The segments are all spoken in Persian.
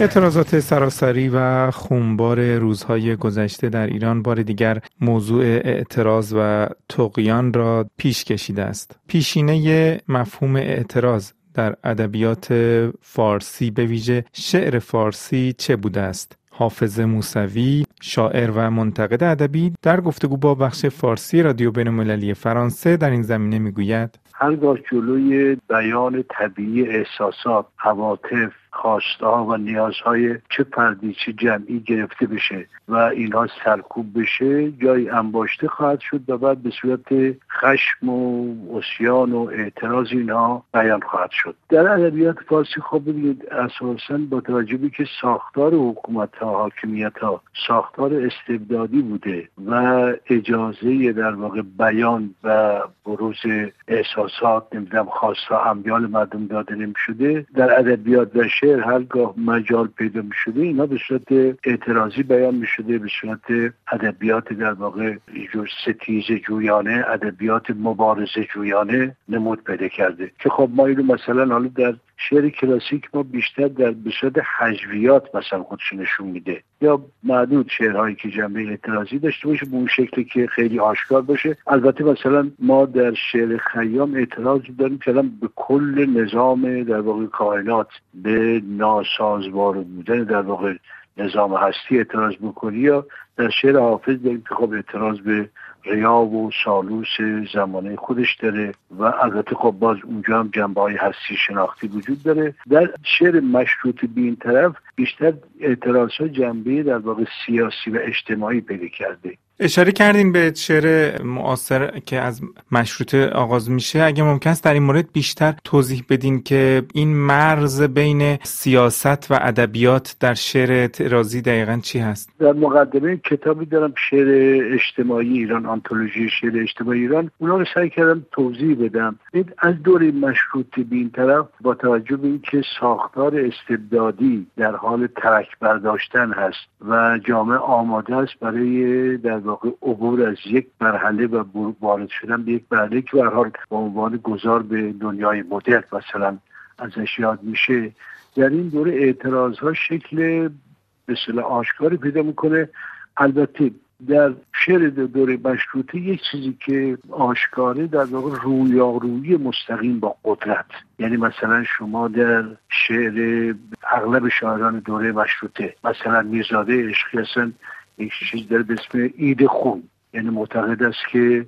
اعتراضات سراسری و خونبار روزهای گذشته در ایران بار دیگر موضوع اعتراض و تقیان را پیش کشیده است. پیشینه مفهوم اعتراض در ادبیات فارسی به ویژه شعر فارسی چه بوده است؟ حافظ موسوی شاعر و منتقد ادبی در گفتگو با بخش فارسی رادیو بین فرانسه در این زمینه می‌گوید هرگاه جلوی بیان طبیعی احساسات عواطف خواسته و نیازهای چه فردی چه جمعی گرفته بشه و اینها سرکوب بشه جای انباشته خواهد شد و بعد به صورت خشم و اسیان و اعتراض اینها بیان خواهد شد. در ادبیات فارسی خب ببینید اساسا با توجه به که ساختار حکومت ها حاکمیت ها ساختار استبدادی بوده و اجازه در واقع بیان و بروز احساسات نمی‌دونم خواسته امیال مردم داده نمی شده در ادبیات و شعر هرگاه مجال پیدا می شده اینا به صورت اعتراضی بیان می شده به صورت ادبیات در واقع جور ستیز جویانه ادبیات مبارزه جویانه نمود پیدا کرده. که خب ما اینو مثلا حالا در شعر کلاسیک ما بیشتر در به صورت حجویات مثلا خودش نشون میده. یا معدود شعرهایی که جنبه اعتراضی داشته باشه به اون شکلی که خیلی آشکار باشه. البته مثلا ما در شعر خیام اعتراض داریم که به کل نظام در واقع کائنات به ناسازوار بودن در واقع نظام هستی اعتراض بکنی یا در شعر حافظ داریم که خب اعتراض به ریا و سالوس زمانه خودش داره و البته خب باز اونجا هم جنبه های هستی شناختی وجود داره. در شعر مشروط به این طرف بیشتر اعتراض ها جنبه در واقع سیاسی و اجتماعی پیدا کرده. اشاره کردین به شعر معاصر که از مشروطه آغاز میشه. اگه ممکن است در این مورد بیشتر توضیح بدین که این مرز بین سیاست و ادبیات در شعر اعتراضی دقیقا چی هست؟ در مقدمه کتابی دارم شعر اجتماعی ایران آنتولوژی شعر اجتماعی ایران. اونا رو سعی کردم توضیح بدم. از دور مشروطه به این طرف با توجه به اینکه ساختار استبدادی در حال ترک برداشتن هست و جامعه آماده است برای در واقع عبور از یک مرحله و وارد شدن به یک مرحله که به حال با عنوان گذار به دنیای مدرن مثلا ازش یاد میشه. در این دوره اعتراض ها شکل به آشکاری پیدا می‌کنه. البته در شعر دوره مشروطه یک چیزی که آشکاره در واقع رویارویی مستقیم با قدرت. یعنی مثلا شما در شعر اغلب شاعران دوره مشروطه مثلا میرزاده عشقی هستن یک چیز داره به اسم اید خون. یعنی معتقد است که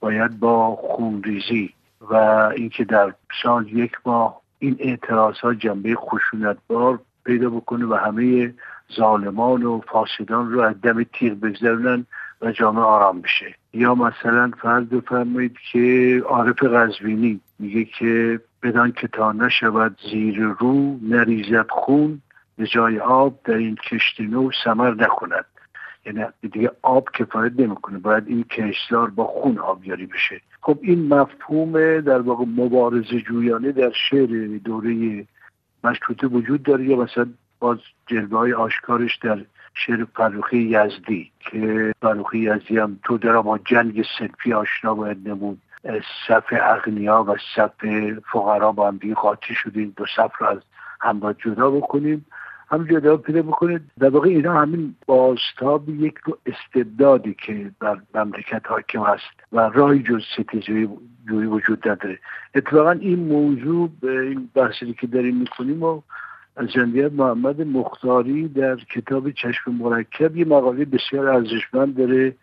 باید با خونریزی و اینکه در سال یک ماه این اعتراض ها جنبه خشونتبار پیدا بکنه و همه ظالمان و فاسدان رو از دم تیغ بگذرونن و جامعه آرام بشه. یا مثلا فرض بفرمایید که عارف غزوینی میگه که بدان که تا نشود زیر رو نریزد خون به جای آب در این کشتی نو سمر نکند یعنی دیگه آب کفایت نمی‌کنه. باید این کشتار با خون آبیاری بشه. خب این مفهوم در واقع مبارزه جویانه در شعر دوره مشروطه وجود داره یا مثلا باز جلوه های آشکارش در شعر فروخی یزدی که فروخی یزدی هم تو در با جنگ سنفی آشنا باید نمود. صف اغنیا و صف فقرا با هم دیگه قاطی شدیم. دو صف رو از هم جدا بکنیم. هم جدا پیدا بکنه در واقع اینا همین بازتاب یک استبدادی که بر مملکت حاکم هست و رای جز ستیزوی جوی وجود نداره. اتفاقا این موضوع به این بحثی که داریم می‌کنیم و از محمد مختاری در کتاب چشم مرکب یه مقاله بسیار ارزشمند داره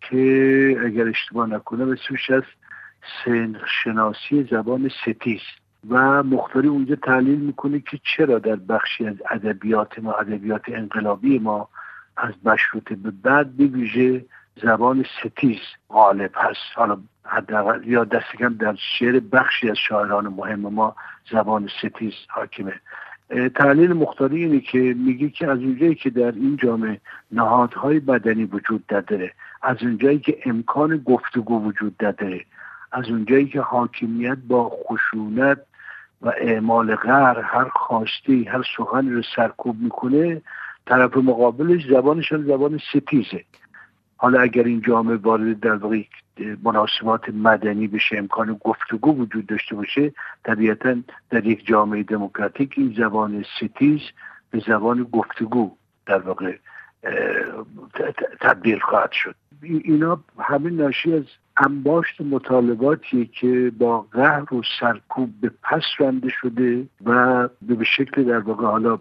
که اگر اشتباه نکنه به سوش از شناسی زبان ستیز و مختاری اونجا تحلیل می‌کنه که چرا در بخشی از ادبیات ما ادبیات انقلابی ما از مشروطه به بعد بویژه زبان ستیز غالب هست. حالا حداقل یا دستگم در شعر بخشی از شاعران مهم ما زبان ستیز حاکمه. تحلیل مختاری اینه که میگه که از اونجایی که در این جامعه نهادهای بدنی وجود نداره از اونجایی که امکان گفتگو وجود نداره از اونجایی که حاکمیت با خشونت و اعمال غر هر خواستی هر سخنی رو سرکوب می‌کنه طرف مقابلش زبانشان زبان ستیزه حالا اگر این جامعه وارد در واقع مناسبات مدنی بشه امکان گفتگو وجود داشته باشه طبیعتا در یک جامعه دموکراتیک این زبان ستیز به زبان گفتگو در واقع تبدیل خواهد شد. اینا همین ناشی از انباشت مطالباتی که با قهر و سرکوب به پس رنده شده و به شکل در واقع حالا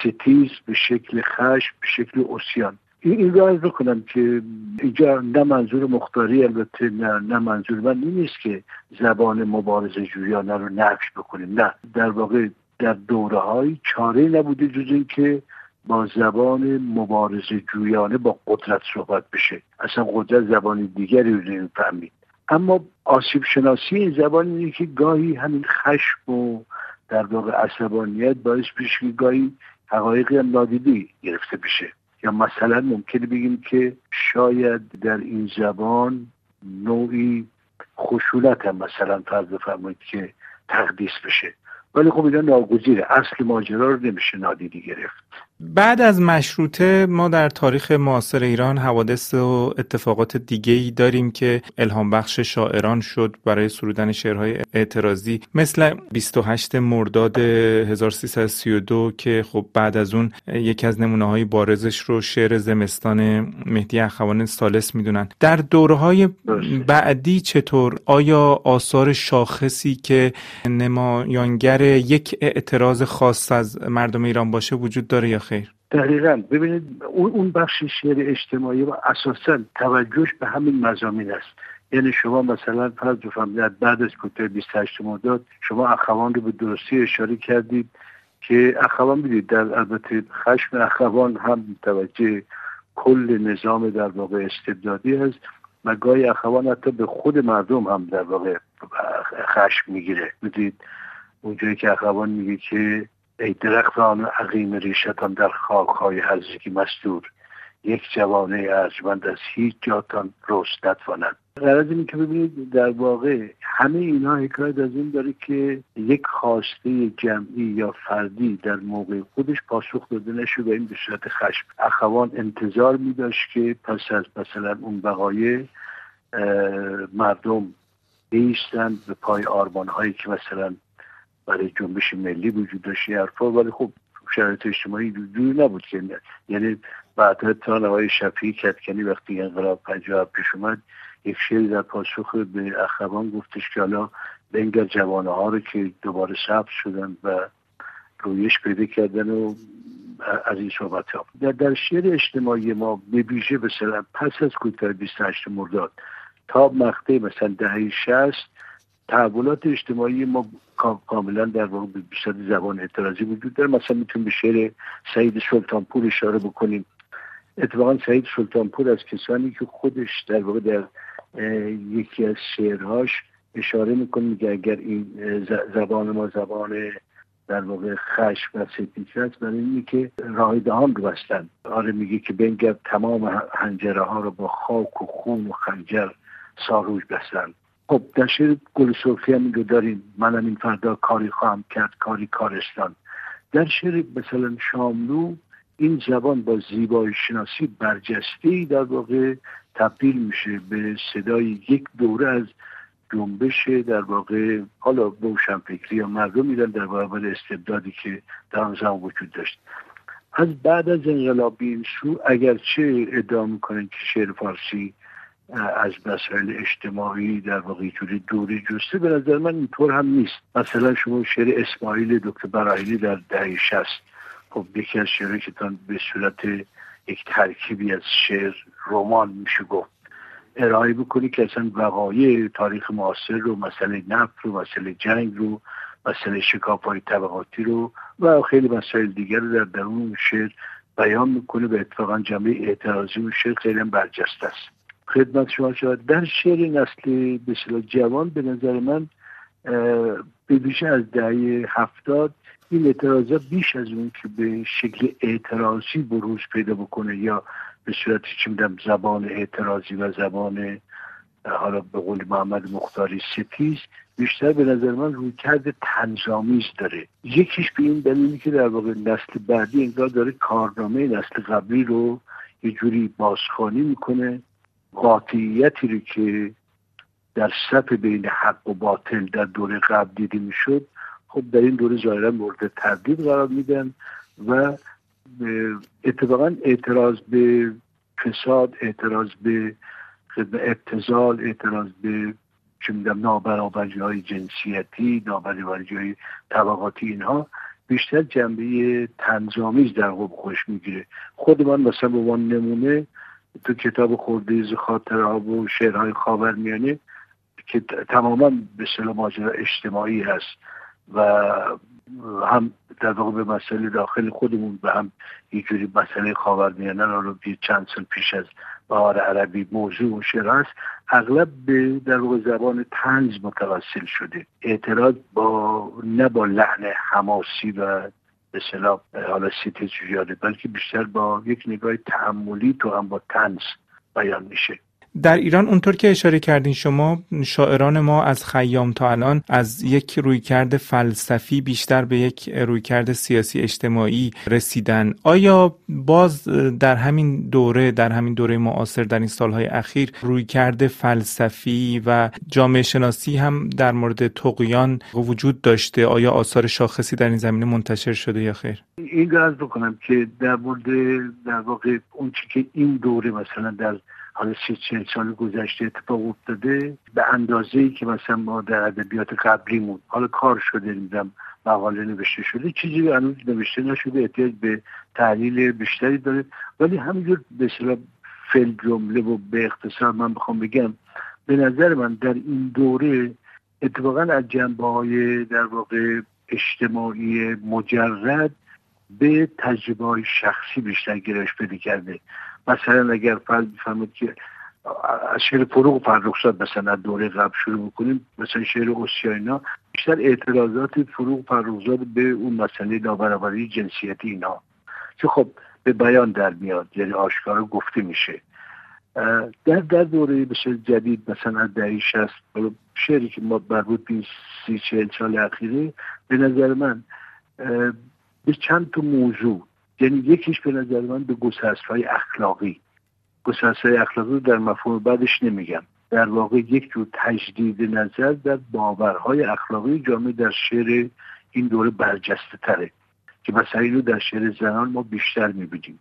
ستیز به شکل خشم به شکل اسیان. این رو عرض بکنم که اینجا نه منظور مختاری البته نه, نه منظور من نیست که زبان مبارزه جویانه رو نفش بکنیم. نه. در واقع در دوره های چاره نبوده جز اینکه با زبان مبارزه جویانه با قدرت صحبت بشه. اصلا قدرت زبان دیگری رو نمی‌فهمید. اما آسیب شناسی این زبان اینه که گاهی همین خشم و در واقع عصبانیت باعث بشه که گاهی حقایقی هم نادیده گرفته بشه. یا مثلا ممکنه بگیم که شاید در این زبان نوعی خشونت هم مثلا فرض بفرمایید که تقدیس بشه. ولی خب اینا ناگزیره. اصل ماجرا رو نمیشه نادیده گرفت. بعد از مشروطه ما در تاریخ معاصر ایران حوادث و اتفاقات دیگه ای داریم که الهام بخش شاعران شد برای سرودن شعرهای اعتراضی مثل 28 مرداد 1332 که خب بعد از اون یکی از نمونه های بارزش رو شعر زمستان مهدی اخوان سالس می‌دونن. در دوره بعدی چطور؟ آیا آثار شاخصی که نمایانگر یک اعتراض خاص از مردم ایران باشه وجود داره یا خیر. دقیقا. ببینید اون بخش شعر اجتماعی و اساسا توجهش به همین مزامین است. یعنی شما مثلا فرض بفرمایید بعد از کوتاه 28 مرداد شما اخوان رو به درستی اشاره کردید که اخوان بدید در البته خشم اخوان هم توجه کل نظام در واقع استبدادی است و گاهی اخوان حتی به خود مردم هم در واقع خشم می‌گیره. بدید اونجایی که اخوان میگه که ای درختان عقیم ریشتان در خاکهای هزگی مستور. یک جوانه ارجمند از هیچ جاتان رست نتواند. غرض اینه که ببینید در واقع همه اینا حکایت از این داره که یک خواسته جمعی یا فردی در موقع خودش پاسخ داده نشه و این به صورت خشم. اخوان انتظار می داشت که پس از مثلا اون بقایه مردم بیستند به پای آرمان هایی که مثلا برای جنبش ملی وجود داشت حرفا ولی خب شرایط اجتماعی جوری نبود که یعنی بعد تا آقای شفیعی کتکنی وقتی انقلاب پنجاه پیش اومد یک شعری در پاسخ به اخوان گفتش که حالا بنگر جوانه ها رو که دوباره ثبت شدن و رویش پیدا کردن و از این صحبت ها. در, در شعر اجتماعی ما به ویژه مثلا پس از کوتاه 28 مرداد تا مقطع مثلا دهه 60 تحولات اجتماعی ما کاملا در واقع به زبان اعتراضی وجود داره. مثلا می‌تونیم به شعر سعید سلطانپور اشاره بکنیم. اتفاقا سعید سلطانپور از کسانی که خودش در واقع در یکی از شعرهاش اشاره می‌کنه میگه اگر این زبان ما زبان در واقع خشم و ستیزه است برای اینه که رایدهان رو بستن. آره میگه که بنگر تمام هنجره ها رو با خاک و خون و خنجر ساروج بستن. خب در شعر گل صوفی هم داریم. منم این فردا کاری خواهم کرد کاری کارستان در شعر مثلا شاملو این زبان با زیبایی شناسی برجسته در واقع تبدیل میشه به صدای یک دوره از جنبش در واقع حالا فکری یا مردم میدن در برابر استبدادی که در آن زمان وجود داشت. از بعد از انقلاب این سو اگرچه ادعا می‌کنن که شعر فارسی از مسائل اجتماعی در واقع جوری دوری جسته به نظر من اینطور هم نیست. مثلا شما شعر اسماعیل دکتر براهیلی در دهه شست خب یکی از شعرهایی که به صورت یک ترکیبی از شعر رمان میشه گفت. ارائه بکنی که اصلا وقایع تاریخ معاصر رو مسئله نفت رو مسئله جنگ رو مسئله شکاف های طبقاتی رو و خیلی مسائل دیگر رو در درون شعر بیان می‌کنه و اتفاقا جمعه اعتراضی و شعر خیلی برجسته است. خدمت شما شد در شعر نسل بسیار جوان به نظر من به بیشه از دهه هفتاد این اعتراضات بیش از اون که به شکل اعتراضی بروز پیدا بکنه یا به صورت چی میدم زبان اعتراضی و زبان حالا به قول محمد مختاری ستیز بیشتر به نظر من روی کرد تنظامیز داره. یکیش به این دلیلی که در واقع نسل بعدی انگار داره کارنامه نسل قبلی رو یه جوری بازخانی می‌کنه. قاطعیتی رو که در صف بین حق و باطل در دوره قبل دیده می‌شد خب در این دوره ظاهرا مورد تردید قرار میدن و اتفاقا اعتراض به فساد اعتراض به ابتزال اعتراض به چه می‌دونم نابرابری های جنسیتی نابرابری های طبقاتی اینها بیشتر جنبه تنظامیز در قوم خوش می‌گیره. خود من مثلا به نمونه تو کتاب خورده خاطره ها و شعرهای خاور میانه که تماما به صلاح ماجرا اجتماعی هست و هم در واقع به مسئله داخل خودمون به هم یه جوری مسئله خاورمیانه رو چند سال پیش از بهار عربی موضوع و شعر هست اغلب به در واقع زبان تنز متوسل شده. اعتراض با نه با لحن حماسی و به صلاح حالا سیتج بلکه بیشتر با یک نگاه تحملی تو هم با تنز بیان میشه. در ایران اونطور که اشاره کردین شما شاعران ما از خیام تا الان از یک رویکرد فلسفی بیشتر به یک رویکرد سیاسی اجتماعی رسیدن. آیا باز در همین دوره در همین دوره معاصر در این سالهای اخیر رویکرد فلسفی و جامعه شناسی هم در مورد تقیان وجود داشته؟ آیا آثار شاخصی در این زمینه منتشر شده یا خیر؟ این رو بکنم که در مورد در واقع اون که این دوره مثلا در حالا سی چهل سال گذشته اتفاق افتاده به اندازه ای که مثلا ما در ادبیات قبلیمون حالا کار شده دیدم مقاله نوشته شده چیزی هنوز نوشته نشده احتیاج به تحلیل بیشتری داره. ولی همینجور به فل جمله و به اختصار من بخوام بگم به نظر من در این دوره اتفاقا از جنبه های در واقع اجتماعی مجرد به تجربه های شخصی بیشتر گرایش پیدا کرده. مثلا اگر فرض بفهمید که از شعر فروغ فرخزاد مثلا دوره قبل شروع بکنیم مثلا شعر اوسیاینا بیشتر اعتراضات فروغ فرخزاد به اون مسئله نابرابری جنسیتی اینا. که خب به بیان در میاد یعنی آشکارا گفته میشه. در در دوره بسیار جدید مثلا از دهی شست شعری که ما مربوط به سی چهل سال اخیره به نظر من به چند تا موضوع یعنی یکیش به نظر من به گسست های اخلاقی. گسست های اخلاقی رو در مفهوم بعدش نمیگم. در واقع یک جور تجدید نظر در باورهای اخلاقی جامعه در شعر این دوره برجسته تره که مثلا اینو در شعر زنان ما بیشتر می‌بینیم.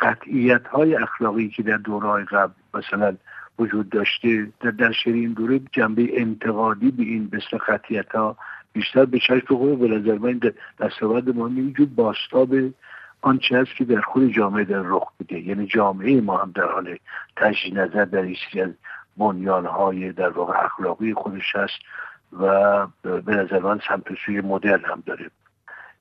قطعیت های اخلاقی که در دوره قبل مثلا وجود داشته در, در شعر این دوره جنبه انتقادی به این مثل قطعیت ها بیشتر به چشم به نظر من دستاورد ما اینجور باستاب آنچه است که در خود جامعه در رخ میده یعنی جامعه ما هم در حال تجدید نظر در ایسی از بنیانهای در واقع اخلاقی خودش هست و به نظر من سمت سوی مدل هم داره.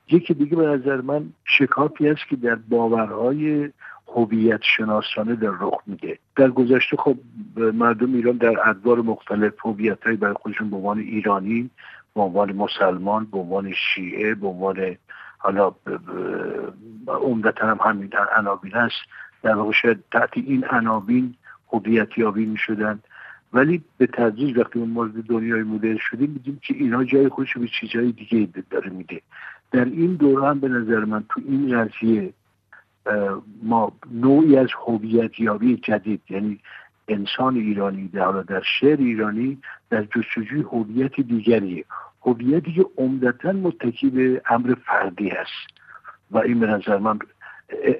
یکی دیگه به نظر من شکافی است که در باورهای هویت شناسانه در رخ میده. در گذشته خب مردم ایران در ادوار مختلف هویت برای خودشون به عنوان ایرانی به عنوان مسلمان به عنوان شیعه به عنوان حالا عمدتا هم همین در عناوین هست در واقع شاید تحت این عناوین هویت یابی می شدن. ولی به تدریج وقتی اون مورد دنیای مدرن شدیم میدیم که اینا جای خودش به چیزهای دیگه داره میده. در این دوره هم به نظر من تو این قضیه ما نوعی از هویت جدید یعنی انسان ایرانی در در شعر ایرانی در جستجوی هویت دیگریه. هویتی که عمدتا متکی به امر فردی است و این به نظر من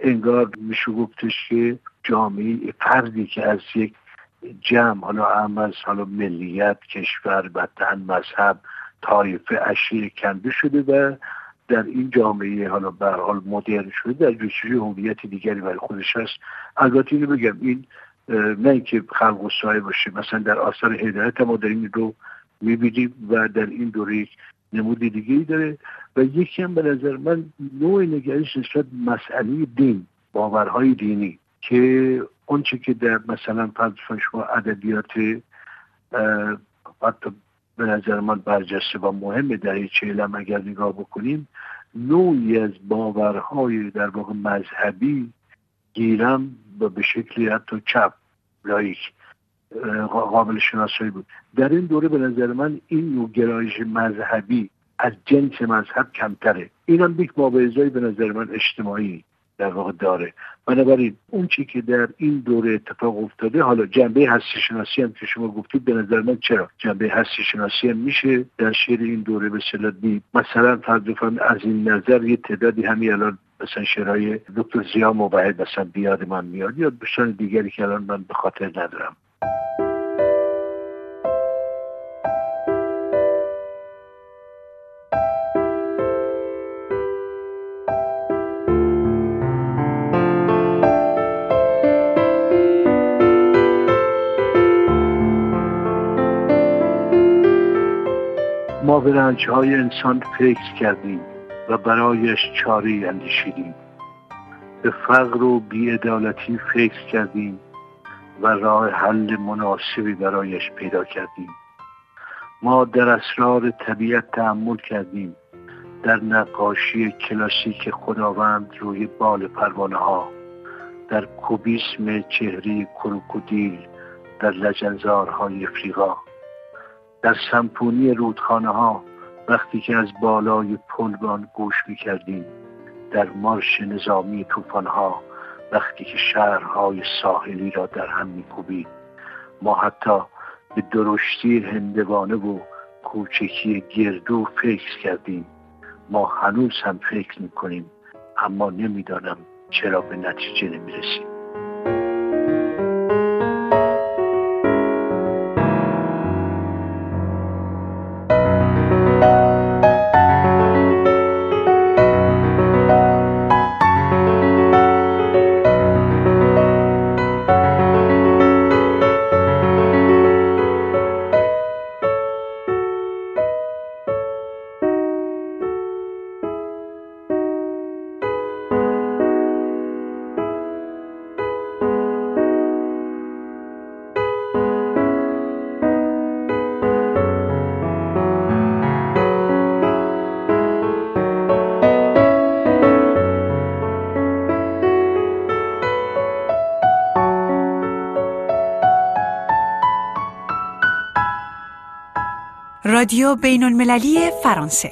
انگار میشه گفتش که جامعه فردی که از یک جمع حالا هم از حالا ملیت کشور وطن مذهب طایفه اشیر کنده شده و در این جامعه حالا به حال مدرن شده در جستجوی هویت دیگری برای خودش هست. البته اینو بگم این نه اینکه خلق و باشه مثلا در آثار هدایت ما داریم رو می‌بینیم و در این دوره یک نمود دیگه ای داره. و یکی هم به نظر من نوع نگریش نسبت مسئله دین باورهای دینی که اونچه که در مثلا فرض شما ادبیات حتی به نظر من برجسته و مهمه در این چهلم اگر نگاه بکنیم نوعی از باورهای در واقع مذهبی گیرم و به شکلی حتی چپ لایک قابل شناسایی بود. در این دوره به نظر من این نوع گرایش مذهبی از جنس مذهب کمتره. این هم یک مابعضایی به نظر من اجتماعی در واقع داره. بنابراین اون چی که در این دوره اتفاق افتاده حالا جنبه هستی شناسی هم که شما گفتید به نظر من چرا؟ جنبه هستی شناسی هم میشه در شعر این دوره به بی مثلا فرض از این نظر یه تعدادی همین الان مثلا شعرهای دکتر زیا مبهد مثلا بیاد من میاد یا دوستان دیگری که الان من به خاطر ندارم. ما به های انسان فکر کردیم و برایش چاری اندیشیدیم. به فقر و بیعدالتی فکر کردیم. و راه حل مناسبی برایش پیدا کردیم. ما در اسرار طبیعت تحمل کردیم. در نقاشی کلاسیک خداوند روی بال پروانه ها در کوبیسم چهره کروکودیل در لجنزارهای افریقا در سمپونی رودخانه ها وقتی که از بالای پلبان گوش می کردیم در مارش نظامی توفان ها وقتی که شهرهای ساحلی را در هم می ما حتی به درشتی هندوانه و کوچکی گردو فکر کردیم. ما هنوز هم فکر می کنیم اما نمی‌دانم چرا به نتیجه نمی رادیو بین المللی فرانسه.